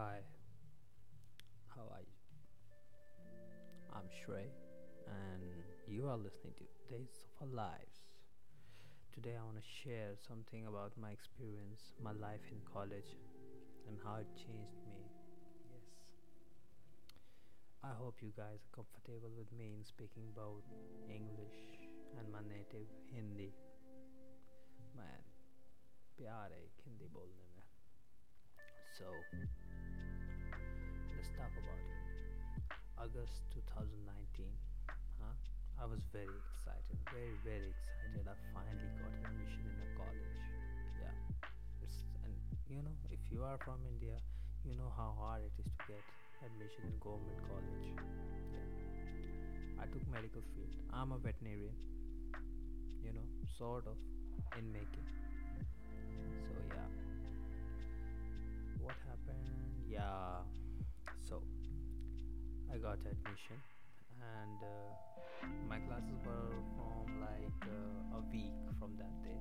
Hi, how are you? I'm Shrey, and you are listening to Days of Our Lives. Today, I want to share something about my experience, my life in college, and how it changed me. Yes, I hope you guys are comfortable with me in speaking both English and my native Hindi. Man, प्यार है एक हिंदी बोलने में so let's talk about it. August 2019 huh? I was very excited very very excited. I finally got admission in a college. Yeah. It's and you know if you are from india you know how hard it is to get admission in government college. Yeah. I took medical field. I'm a veterinarian you know sort of in making so yeah got admission and uh, my classes were from like uh, a week from that day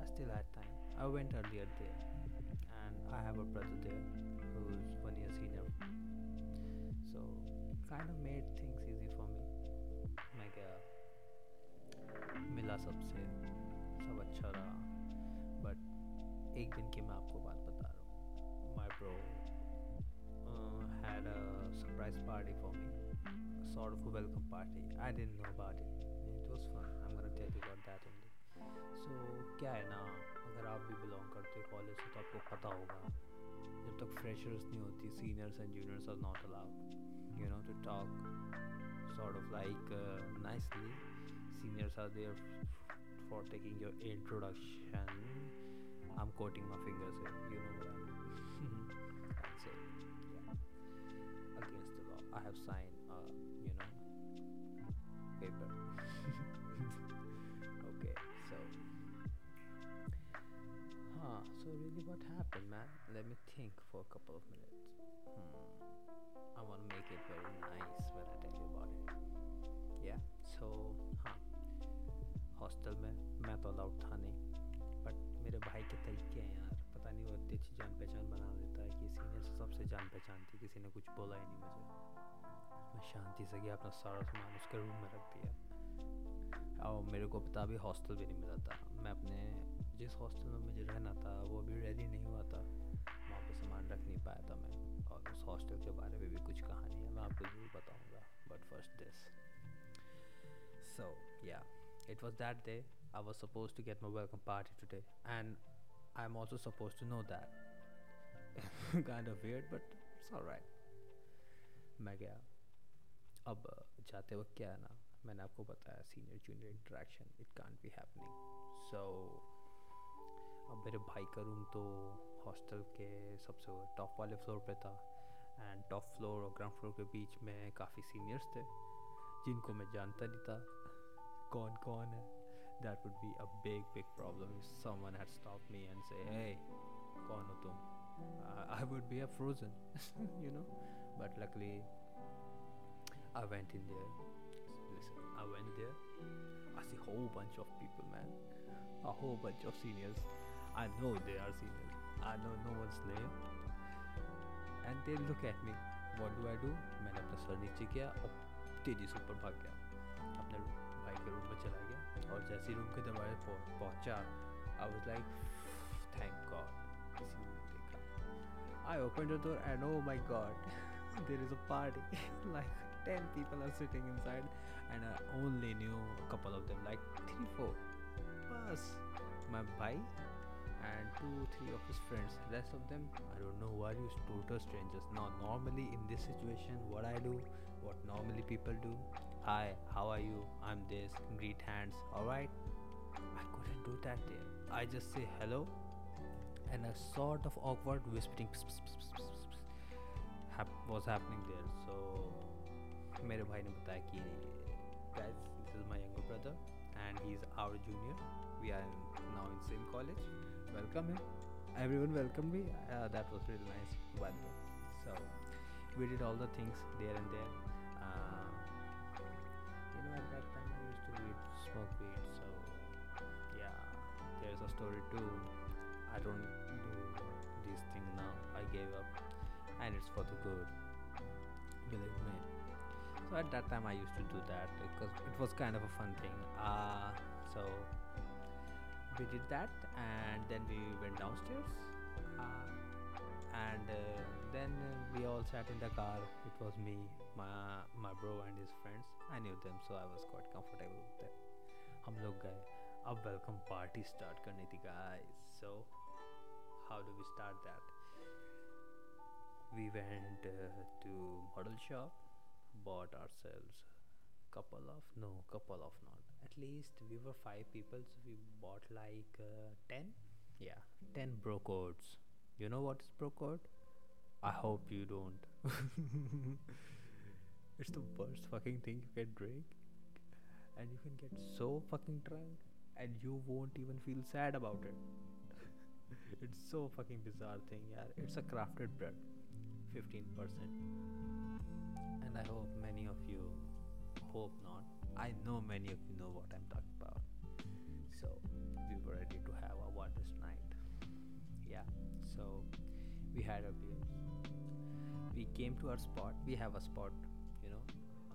i still had time i went earlier there and i have a brother there who's one year senior so kind of made things easy for me मैं गया मिला सबसे सब अच्छा रहा but एक दिन की मैं आपको बात बता रहा हूँ माई bro had a surprise party for me sort of a welcome party I didn't know about it it was fun I'm gonna tell you about that only so क्या है ना अगर आप भी बिलोंग करते हो कॉलेज से तो आपको पता होगा जब तक फ्रेशर्स नहीं होती seniors and juniors are not allowed you know to talk sort of like uh, nicely seniors are there for taking your introduction i'm quoting my fingers here you Let me think for a couple of minutes. Hmm. I want to make it very nice when I tell you about it. Yeah, so हाँ hostel में मैं तो allowed था नहीं but मेरे भाई के तरीके हैं यार। पता नहीं वो इतनी अच्छी जान पहचान बना देता है कि सीनियर से सबसे जान पहचान थी किसी ने कुछ बोला ही नहीं मुझे। मैं शांति से गया अपना सारा सामान उसके रूम में रख दिया। और मेरे को पता अभी हॉस्टल भी नहीं मिला था। मैं अपने जिस हॉस्टल में मुझे रहना था वो अभी रेडी नहीं हुआ था। वहाँ रख नहीं पाया था मैं। और उस हॉस्टल के बारे में भी कुछ कहानी है, मैं आपको ज़रूर बताऊँगा। बट फ़र्स्ट दिस सो या it was that day. I was supposed to get my welcome party today, and I'm also supposed to know that. Kind of weird, but it's alright. मैं गया। अब, जाते वक्त क्या है ना, मैंने आपको बताया senior junior interaction it can't be happening so अब मेरे भाई का रूम तो हॉस्टल के सबसे टॉप वाले फ्लोर पे था एंड टॉप फ्लोर और ग्राउंड फ्लोर के बीच में काफ़ी सीनियर्स थे जिनको मैं जानता नहीं था कौन कौन है that would be a big big problem someone had stop me and say hey कौन हो तुम I would be a frozen you know but luckily I went in there. Listen, I went there. I see a whole bunch of people, whole bunch of seniors. I know they are seniors. I know no one's name. And they look at me. What do I do? मैंने अपना sir नीचे किया और तेज़ी से ऊपर भाग गया अपने भाई के रूम में चला गया और जैसे ही रूम के दरवाजे पहुं- पहुँचा I was like thank God किसी ने देखा I opened the door and oh my god, there is a party. like 10 people are sitting inside, and I only knew a couple of them, like 3 4. Bus, my bhai, and 2 3 of his friends. Rest of them, I don't know why you total strangers. Now, normally in this situation, what I do, what normally people do, hi, how are you? I'm this, greet hands, alright? I couldn't do that there. I just say hello and a sort of awkward whispering pss, pss, pss, pss, pss, pss, hap- was happening there. So मेरे भाई ने बताया कि guys this is my younger brother and he is our junior we are in, now in same college welcome him everyone welcomed me uh, that was really nice by so we did all the things there and there uh, you know at that time I used to weed, smoke weed so yeah there's a story too I don't do these things now I gave up and it's for the good. Believe me. So at that time I used to do that because it was kind of a fun thing. Uh, so we did that and then we went downstairs. Uh, and uh, then we all sat in the car. It was me, my my bro and his friends. I knew them, so I was quite comfortable with them. हम लोग गए अब welcome party start करनी थी guys. So how do we start that? We went uh, to model shop, bought ourselves couple of no couple of not at least we were five people so we bought like uh, 10 yeah. 10 Bro Codes you know what is Bro Code i hope you don't. It's the worst fucking thing you can drink. And you can get so fucking drunk and you won't even feel sad about it. It's so fucking bizarre thing yeah it's a crafted bread. 15% and i hope many of you hope not i know many of you know what i'm talking about. So we were ready to have a wondrous night. Yeah so we had a we came to our spot. We have a spot you know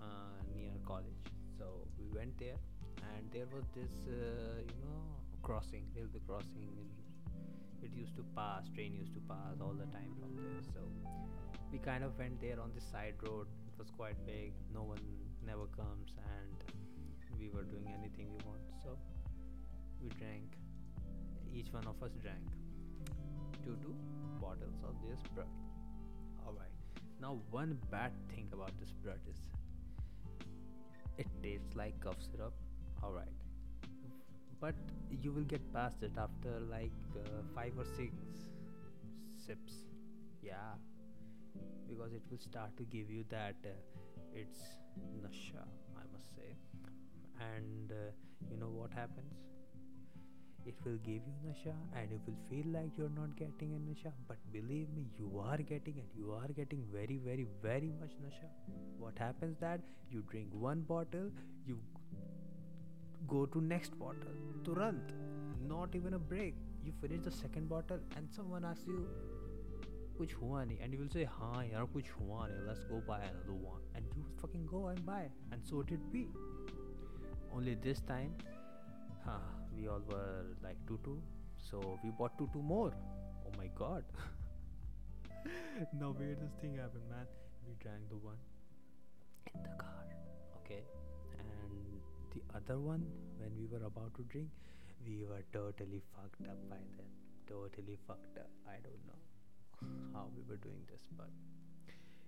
uh, near college. So we went there and there was this uh, you know crossing. Railway crossing. It used to pass. Train used to pass all the time from there. So we kind of went there on the side road. It was quite big. No one never comes and we were doing anything we want. So we drank. Each one of us drank two two bottles of this bread all right now one bad thing about this bread is it tastes like cough syrup. All right but you will get past it after like uh, five or six sips. Yeah. Because it will start to give you that uh, it's nasha i must say. And uh, you know what happens? It will give you nasha and you will feel like you're not getting a nasha. But believe me you are getting it you are getting very very very much nasha. What happens that? You drink one bottle you go to next bottle. Turant not even a break. You finish the second bottle and someone asks you कुछ हुआ नहीं and you will say हाँ यार कुछ हुआ नहीं let's go buy another one and you fucking go and buy and so did we only this time huh, we all were like two two so we bought two two more oh my god now weirdest thing happened man we drank the one in the car okay and the other one when we were about to drink we were totally fucked up by then totally fucked up i don't know how we were doing this but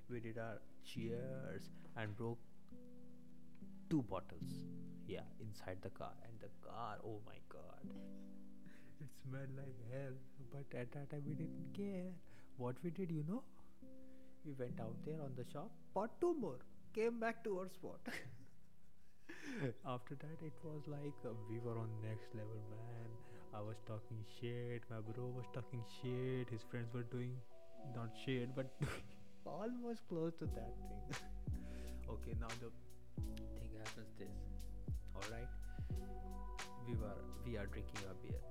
we did our cheers and broke two bottles yeah inside the car and the car oh my god. It smelled like hell but at that time we didn't care. What we did you know we went out there on the shop bought two more came back to our spot. After that it was like uh, we were on next level man I was talking shit, my bro was talking shit, his friends were doing not shit, but almost close to that thing. okay, now the thing happens this. Alright. We were we are drinking a beer.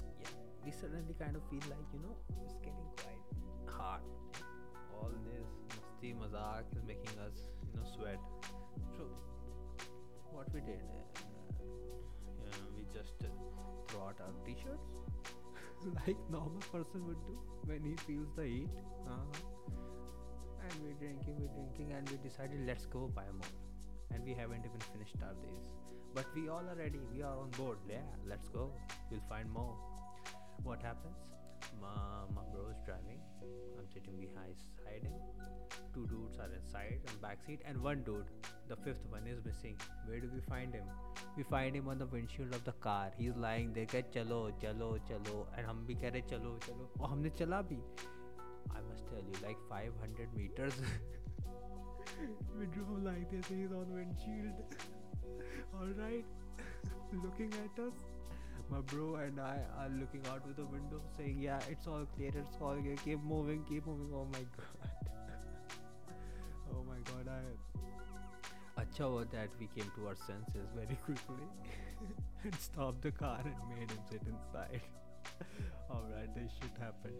Yeah. We suddenly kind of feel like, you know, it's getting quite hard. All this masti mazak is making us, you know, sweat. So what we did, uh, just uh, throw out our t-shirts? Like normal person would do when he feels the heat? Uh-huh. and we're drinking we're drinking and we decided let's go buy more. And we haven't even finished our days. But we all are ready. We are on board. Yeah let's go. We'll find more. What happens? My, my bro is driving. I'm sitting behind him two dudes are inside and back seat and one dude the fifth one is missing where do we find him we find him on the windshield of the car he's lying there कह चलो चलो चलो and हम भी कह रहे चलो चलो और हमने चला भी I must tell you like 500 meters we drove like this he's on windshield alright looking at us my bro and I are looking out of the window saying yeah it's all clear it's all clear keep moving keep moving oh my god oh my god I Acha that we came to our senses very quickly and stopped the car and made him sit inside. Alright, this shit happened.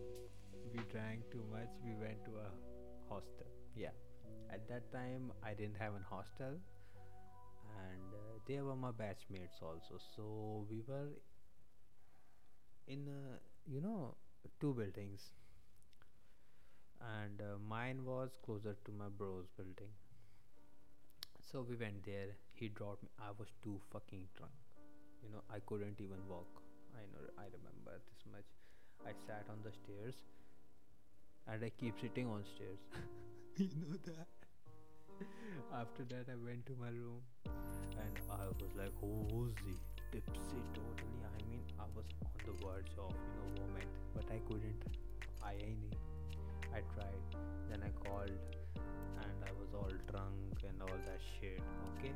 We drank too much, we went to a hostel. Yeah. At that time, I didn't have an hostel, and uh, they were my batchmates also. So we were in, uh, you know, two buildings, and uh, mine was closer to my bro's building. So we went there. He dropped me. I was too fucking drunk. You know, I couldn't even walk. I know. I remember this much. I sat on the stairs, and I keep sitting on stairs. you know that. After that, I went to my room, and I was like, woozy, tipsy, totally. I mean, I was on the verge of you know vomit, but I couldn't. I ain't. I tried. Then I called, and I was all drunk and all that shit. Okay,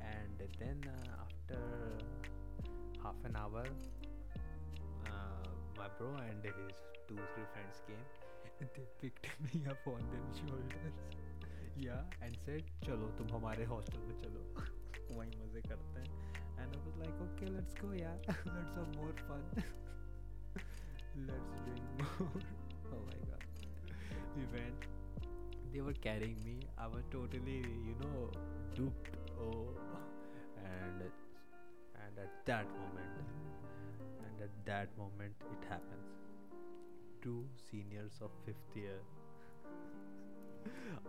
and then uh, after half an hour, uh, my bro and his two three friends came. And they picked me up on their shoulders. Yeah, and said, "चलो तुम हमारे hostel में चलो वहीं मजे करते हैं." And I was like, "Okay, let's go, yeah. let's have more fun. let's drink more." oh my god. We went. They were carrying me. I was totally, you know, duped. Oh, and and at that moment, and at that moment, it happens. Two seniors of fifth year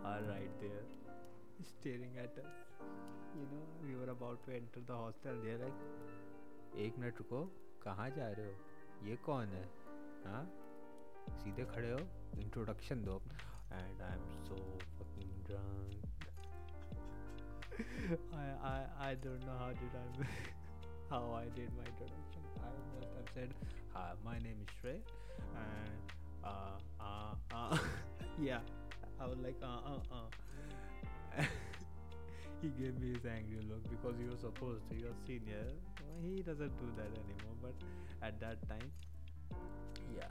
are right there, staring at us. You know, we were about to enter the hostel. They're like, एक मिनट रुको कहाँ जा रहे हो ये कौन है हाँ सीधे खड़े हो इंट्रोडक्शन दो and and I'm so fucking drunk. I, I I don't know how did I how I did my introduction. I must have said, "Hi, my name is Shrey," and uh uh uh, yeah, I was like uh uh uh. he gave me his angry look because he was supposed to. He was senior. He doesn't do that anymore. But at that time, yeah,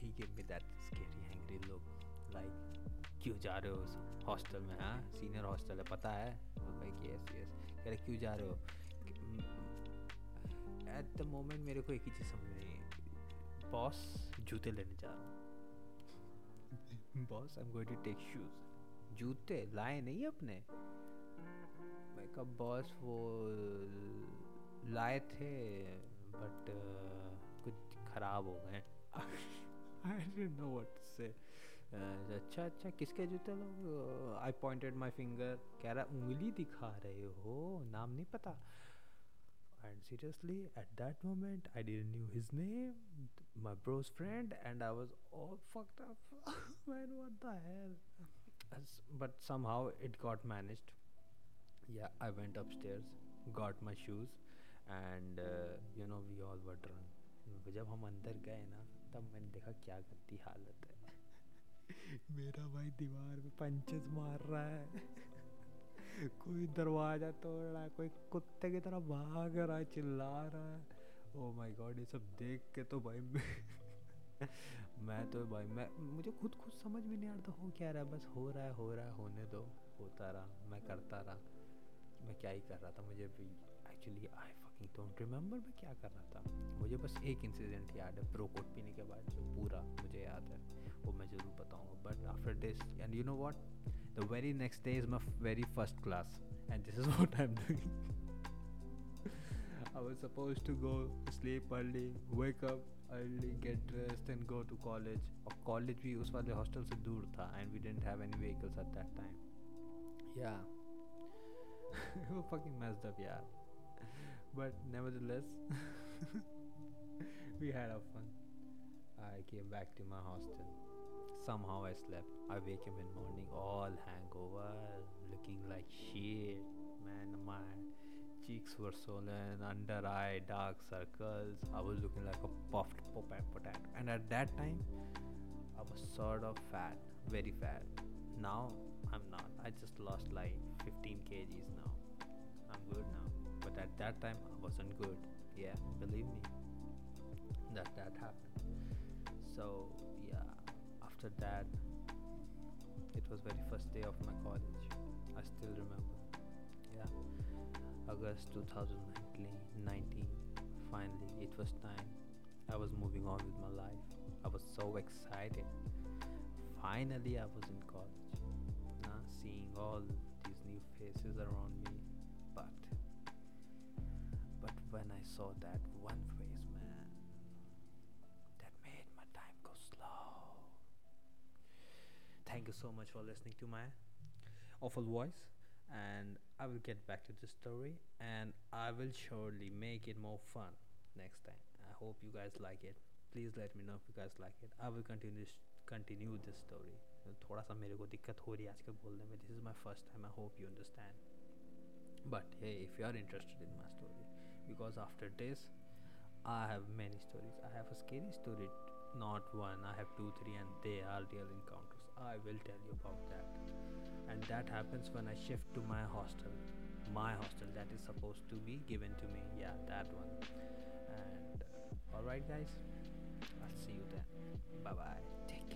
he gave me that scary angry look Like, क्यों जा रहे हो उस hostel में हाँ? Senior hostel है पता है? लाइक यस यस कह रहे क्यों जा रहे हो? एट द मोमेंट मेरे को एक ही चीज़ समझ नहीं बॉस जूते लेने जा रहा हूँ। Boss I am going to take shoes जूते? लाए नहीं अपने? मैं कब बॉस वो लाए थे बट कुछ खराब हो गए I don't know what to say अच्छा अच्छा किसके जूते लोग? आई पॉइंटेड माई फिंगर कह रहा, उंगली दिखा रहे हो, नाम नहीं पता। And seriously at that moment I did knew his name my bro's friend and I was all man but somehow it got manage yeah I went upstairs got my shoes and you know we all were drunk जब हम अंदर गए ना, तब मैंने देखा क्या गलती हालत है। मेरा भाई दीवार पे पंचेस मार रहा है। कोई दरवाज़ा तोड़ रहा है, कोई कुत्ते की तरह भाग रहा है, चिल्ला रहा है। ओ माय गॉड ये सब देख के तो भाई मैं मैं तो भाई, मैं मुझे खुद खुद समझ में नहीं आ रहा हो क्या रहा है? बस हो रहा है, हो रहा है, होने दो, होता रहा, मैं करता रहा। मैं क्या ही कर रहा था मुझे भी actually I fucking don't remember मैं क्या कर रहा था मुझे बस एक इंसिडेंट याद है प्रो कोड पीने के बाद जो पूरा मुझे याद है वो मैं ज़रूर बताऊँगा but after this and you know what the very next day is my f- very first class and this is what i'm doing i was supposed to go sleep early wake up early get dressed and go to college और college भी उस वाले hostel से दूर था and we didn't have any vehicles at that time yeah we were fucking messed up yeah but nevertheless we had our fun I came back to my hostel Somehow I slept. I wake up in morning all hangover, looking like shit. Man, my cheeks were swollen, under eye, dark circles. I was looking like a puffed pop- potato. And at that time, I was sort of fat, very fat. Now I'm not. I just lost like 15 kgs now. I'm good now. But at that time, I wasn't good. Yeah, believe me. That that happened. So yeah after that it was very first day of my college i still remember yeah august 2019 finally it was time i was moving on with my life I was so excited. Finally, I was in college. Seeing all these new faces around me. But, but when I saw that one face, man, that made my time go slow. Thank you so much for listening to my awful voice. And I will get back to the story and I will surely make it more fun next time. I hope you guys like it. Please let me know if you guys like it. I will continue continue this story. थोड़ा सा मेरे को दिक्कत हो रही है आजकल बोलने में this is my first time I hope you understand but hey if you are interested in my story because after this I have many stories. I have a scary story, not one. I have two, three, and they are real encounters. I will tell you about that. And that happens when I shift to my hostel. My hostel that is supposed to be given to me. Yeah, that one. And uh, alright, guys. I'll see you then. Bye bye.